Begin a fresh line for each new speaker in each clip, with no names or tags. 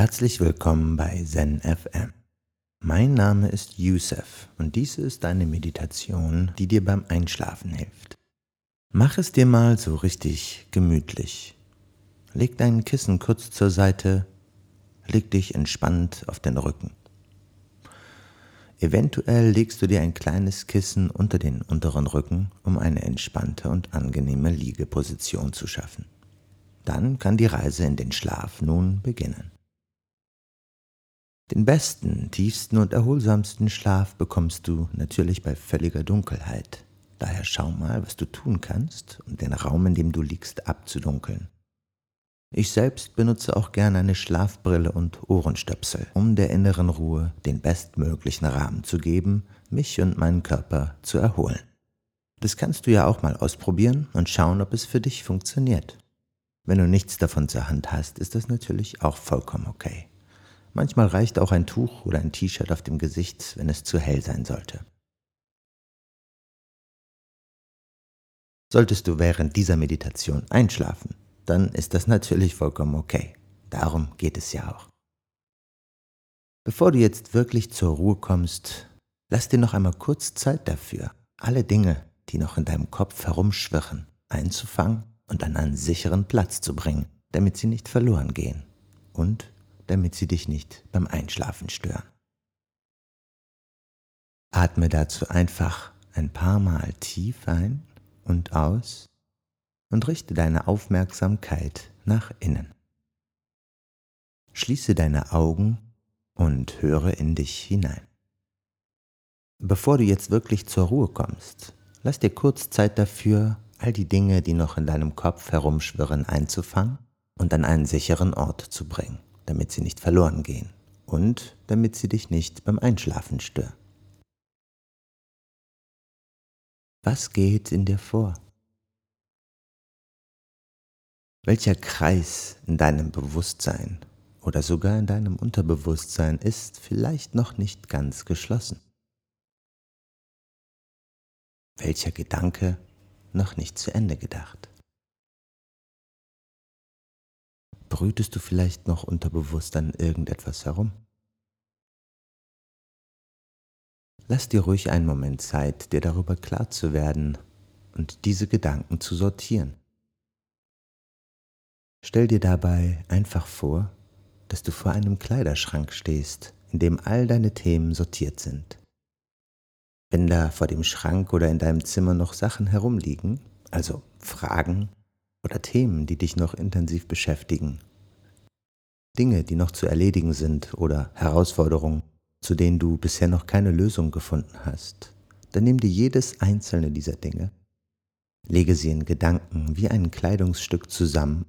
Herzlich willkommen bei Zen FM. Mein Name ist Yusef und dies ist eine Meditation, die dir beim Einschlafen hilft. Mach es dir mal so richtig gemütlich. Leg dein Kissen kurz zur Seite, leg dich entspannt auf den Rücken. Eventuell legst du dir ein kleines Kissen unter den unteren Rücken, um eine entspannte und angenehme Liegeposition zu schaffen. Dann kann die Reise in den Schlaf nun beginnen. Den besten, tiefsten und erholsamsten Schlaf bekommst du natürlich bei völliger Dunkelheit. Daher schau mal, was du tun kannst, um den Raum, in dem du liegst, abzudunkeln. Ich selbst benutze auch gerne eine Schlafbrille und Ohrenstöpsel, um der inneren Ruhe den bestmöglichen Rahmen zu geben, mich und meinen Körper zu erholen. Das kannst du ja auch mal ausprobieren und schauen, ob es für dich funktioniert. Wenn du nichts davon zur Hand hast, ist das natürlich auch vollkommen okay. Manchmal reicht auch ein Tuch oder ein T-Shirt auf dem Gesicht, wenn es zu hell sein sollte. Solltest du während dieser Meditation einschlafen, dann ist das natürlich vollkommen okay. Darum geht es ja auch. Bevor du jetzt wirklich zur Ruhe kommst, lass dir noch einmal kurz Zeit dafür, alle Dinge, die noch in deinem Kopf herumschwirren, einzufangen und an einen sicheren Platz zu bringen, damit sie nicht verloren gehen und damit sie dich nicht beim Einschlafen stören. Atme dazu einfach ein paar Mal tief ein und aus und richte deine Aufmerksamkeit nach innen. Schließe deine Augen und höre in dich hinein. Bevor du jetzt wirklich zur Ruhe kommst, lass dir kurz Zeit dafür, all die Dinge, die noch in deinem Kopf herumschwirren, einzufangen und an einen sicheren Ort zu bringen, damit sie nicht verloren gehen und damit sie dich nicht beim Einschlafen stören. Was geht in dir vor? Welcher Kreis in deinem Bewusstsein oder sogar in deinem Unterbewusstsein ist vielleicht noch nicht ganz geschlossen? Welcher Gedanke noch nicht zu Ende gedacht? Brütest du vielleicht noch unterbewusst an irgendetwas herum? Lass dir ruhig einen Moment Zeit, dir darüber klar zu werden und diese Gedanken zu sortieren. Stell dir dabei einfach vor, dass du vor einem Kleiderschrank stehst, in dem all deine Themen sortiert sind. Wenn da vor dem Schrank oder in deinem Zimmer noch Sachen herumliegen, also Fragen oder Themen, die dich noch intensiv beschäftigen, Dinge, die noch zu erledigen sind oder Herausforderungen, zu denen du bisher noch keine Lösung gefunden hast, dann nimm dir jedes einzelne dieser Dinge, lege sie in Gedanken wie ein Kleidungsstück zusammen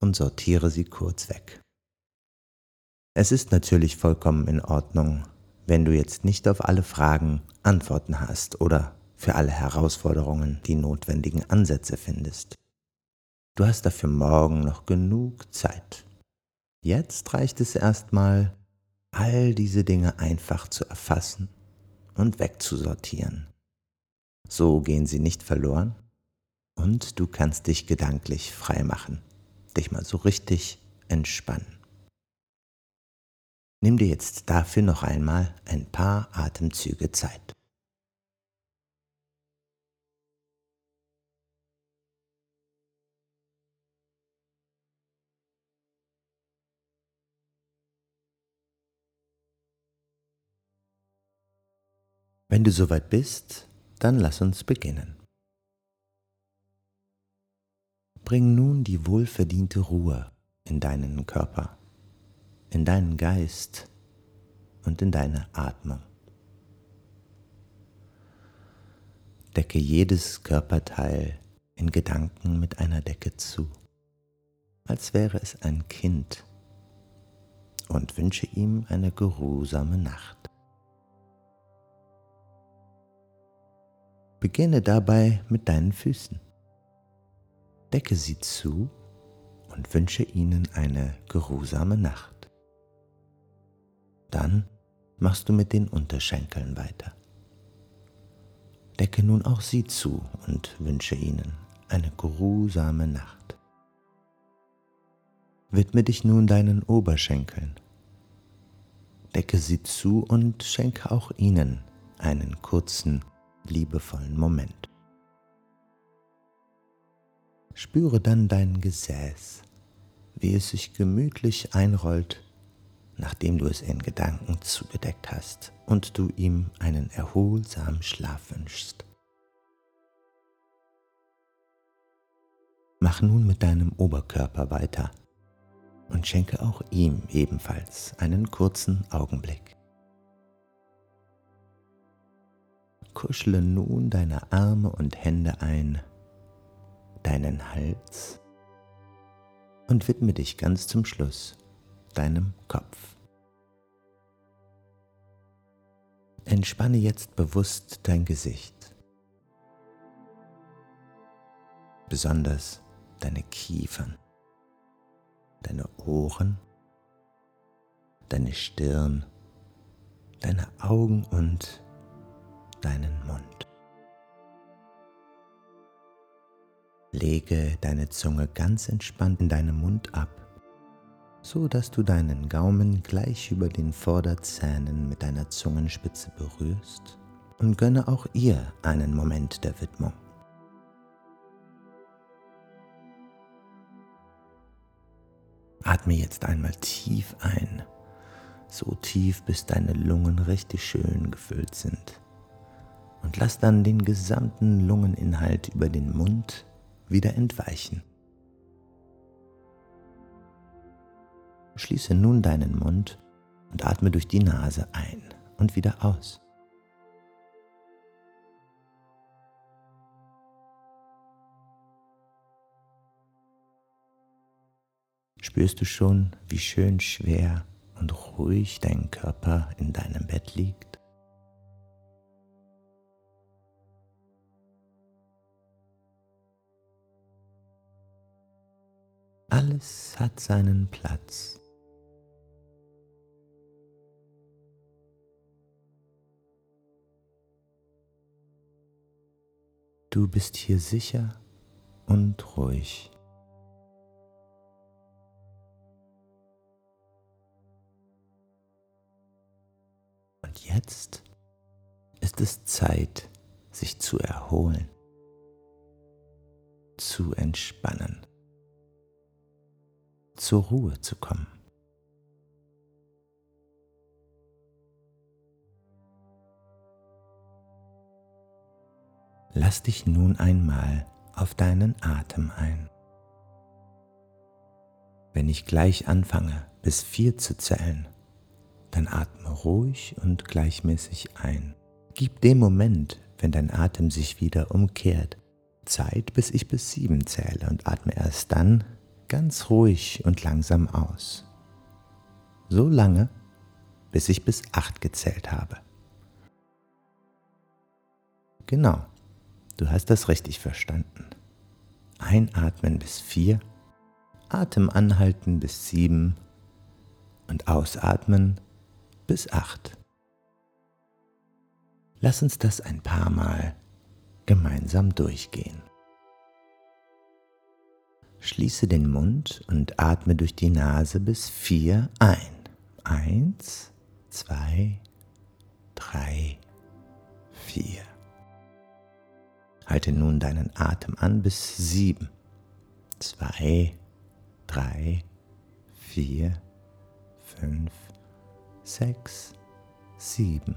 und sortiere sie kurz weg. Es ist natürlich vollkommen in Ordnung, wenn du jetzt nicht auf alle Fragen Antworten hast oder für alle Herausforderungen die notwendigen Ansätze findest. Du hast dafür morgen noch genug Zeit. Jetzt reicht es erstmal, all diese Dinge einfach zu erfassen und wegzusortieren. So gehen sie nicht verloren und du kannst dich gedanklich frei machen dich mal so richtig entspannen. Nimm dir jetzt dafür noch einmal ein paar Atemzüge Zeit. Wenn du soweit bist, dann lass uns beginnen. Bring nun die wohlverdiente Ruhe in deinen Körper, in deinen Geist und in deine Atmung. Decke jedes Körperteil in Gedanken mit einer Decke zu, als wäre es ein Kind, und wünsche ihm eine geruhsame Nacht. Beginne dabei mit deinen Füßen decke sie zu und wünsche ihnen eine geruhsame Nacht. Dann machst du mit den Unterschenkeln weiter. Decke nun auch sie zu und wünsche ihnen eine geruhsame Nacht. Widme dich nun deinen Oberschenkeln decke sie zu und schenke auch ihnen einen kurzen, liebevollen Moment. Spüre dann dein Gesäß, wie es sich gemütlich einrollt, nachdem du es in Gedanken zugedeckt hast und du ihm einen erholsamen Schlaf wünschst. Mach nun mit deinem Oberkörper weiter und schenke auch ihm ebenfalls einen kurzen Augenblick. Kuschle nun deine Arme und Hände ein, deinen Hals und widme dich ganz zum Schluss deinem Kopf. Entspanne jetzt bewusst dein Gesicht, besonders deine Kiefern, deine Ohren, deine Stirn, deine Augen und deinen Mund. Lege deine Zunge ganz entspannt in deinem Mund ab, so dass du deinen Gaumen gleich über den Vorderzähnen mit deiner Zungenspitze berührst und gönne auch ihr einen Moment der Widmung. Atme jetzt einmal tief ein, so tief, bis deine Lungen richtig schön gefüllt sind. Und lass dann den gesamten Lungeninhalt über den Mund wieder entweichen. Schließe nun deinen Mund und atme durch die Nase ein und wieder aus. spürst du schon, wie schön schwer und ruhig dein Körper in deinem Bett liegt? Alles hat seinen Platz. Du bist hier sicher und ruhig. Und jetzt ist es Zeit, sich zu erholen, zu entspannen, zur Ruhe zu kommen. Lass dich nun einmal auf deinen Atem ein. Wenn ich gleich anfange, bis vier zu zählen, dann atme ruhig und gleichmäßig ein. Gib dem Moment, wenn dein Atem sich wieder umkehrt, Zeit, bis ich bis sieben zähle und atme erst dann ganz ruhig und langsam aus. So lange, bis ich bis acht gezählt habe. Genau, du hast das richtig verstanden. Einatmen bis vier, Atem anhalten bis sieben und ausatmen bis acht. Lass uns das ein paar Mal gemeinsam durchgehen. Schließe den Mund und atme durch die Nase bis vier ein. Eins, zwei, drei, vier. Halte nun deinen Atem an bis sieben. Zwei, drei, vier, fünf, sechs, sieben.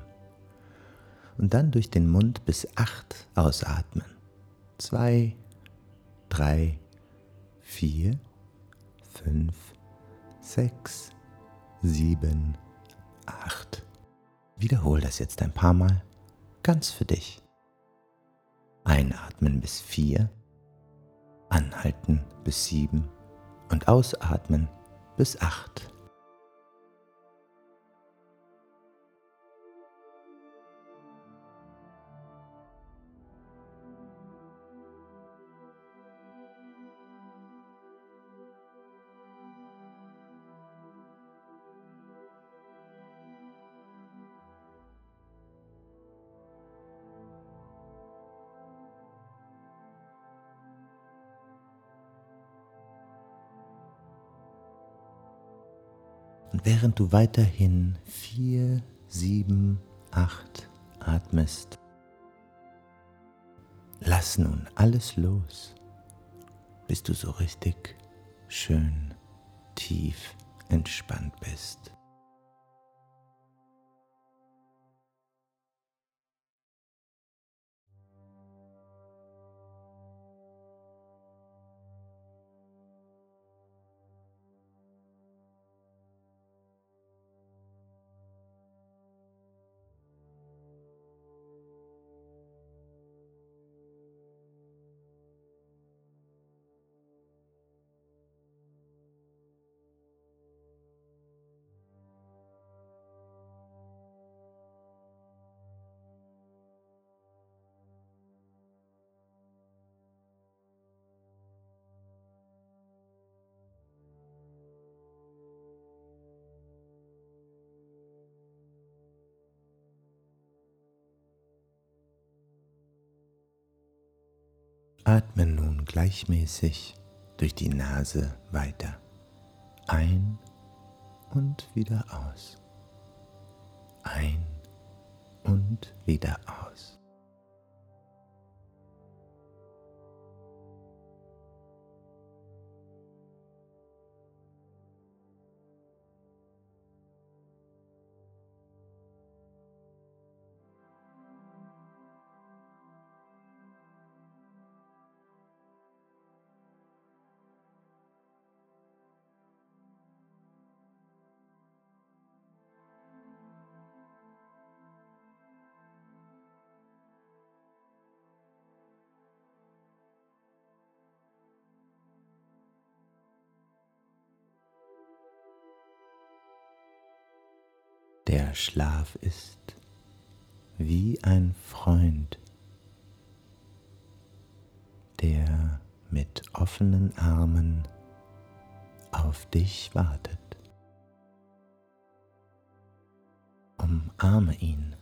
Und dann durch den Mund bis acht ausatmen. Zwei, drei, vier, fünf, sechs, sieben, acht. Wiederhol das jetzt ein paar Mal ganz für dich. Einatmen bis vier, anhalten bis sieben und ausatmen bis acht. Und während du weiterhin vier, sieben, acht atmest, lass nun alles los, bis du so richtig schön tief entspannt bist. Atme nun gleichmäßig durch die Nase weiter. Ein und wieder aus. Ein und wieder aus. Der Schlaf ist wie ein Freund, der mit offenen Armen auf dich wartet. Umarme ihn.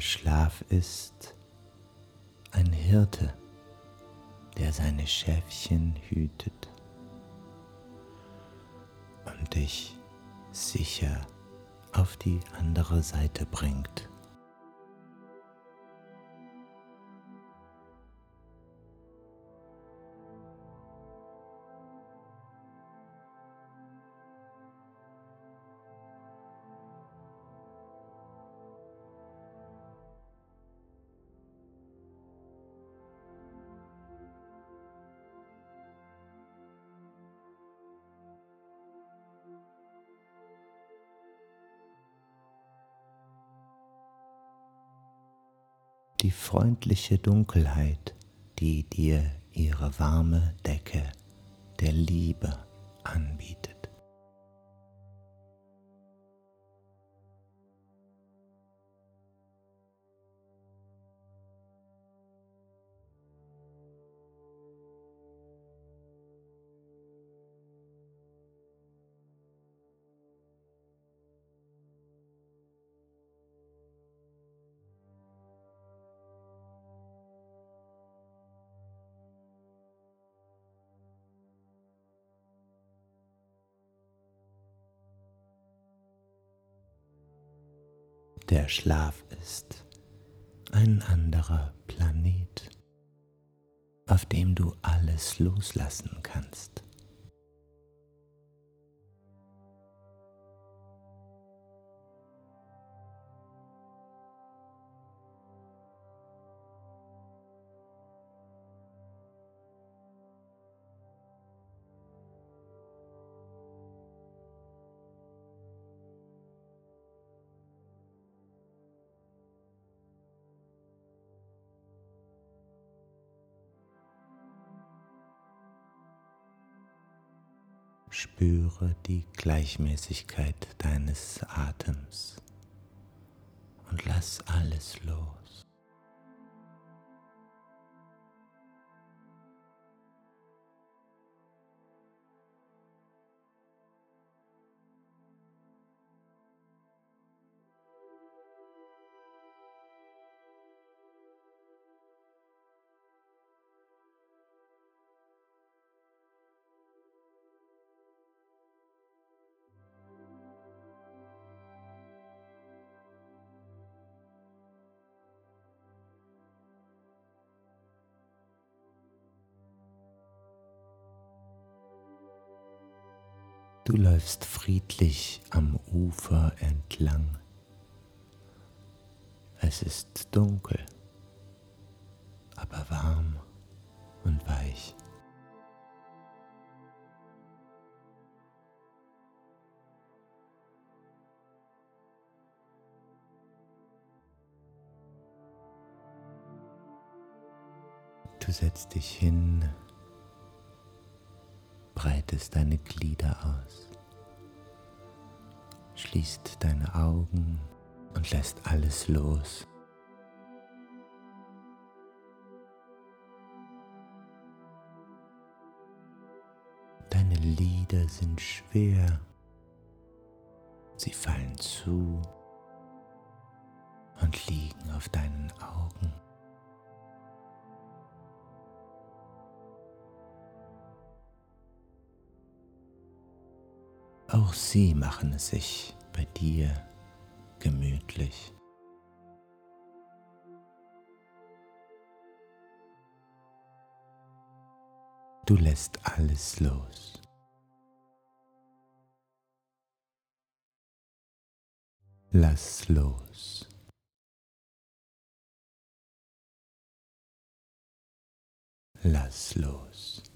Schlaf ist ein Hirte, der seine Schäfchen hütet und dich sicher auf die andere Seite bringt. Die freundliche Dunkelheit, die dir ihre warme Decke der Liebe anbietet. Der Schlaf ist ein anderer Planet, auf dem du alles loslassen kannst. Spüre die Gleichmäßigkeit deines Atems und lass alles los. Du läufst friedlich am Ufer entlang. Es ist dunkel, aber warm und weich. Du setzt dich hin breitest deine Glieder aus, schließt deine Augen und lässt alles los. Deine Lieder sind schwer, sie fallen zu und liegen auf deinen Augen. Auch sie machen es sich bei dir gemütlich. Du lässt alles los. Lass los. Lass los.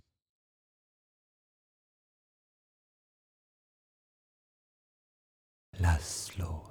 Lass los.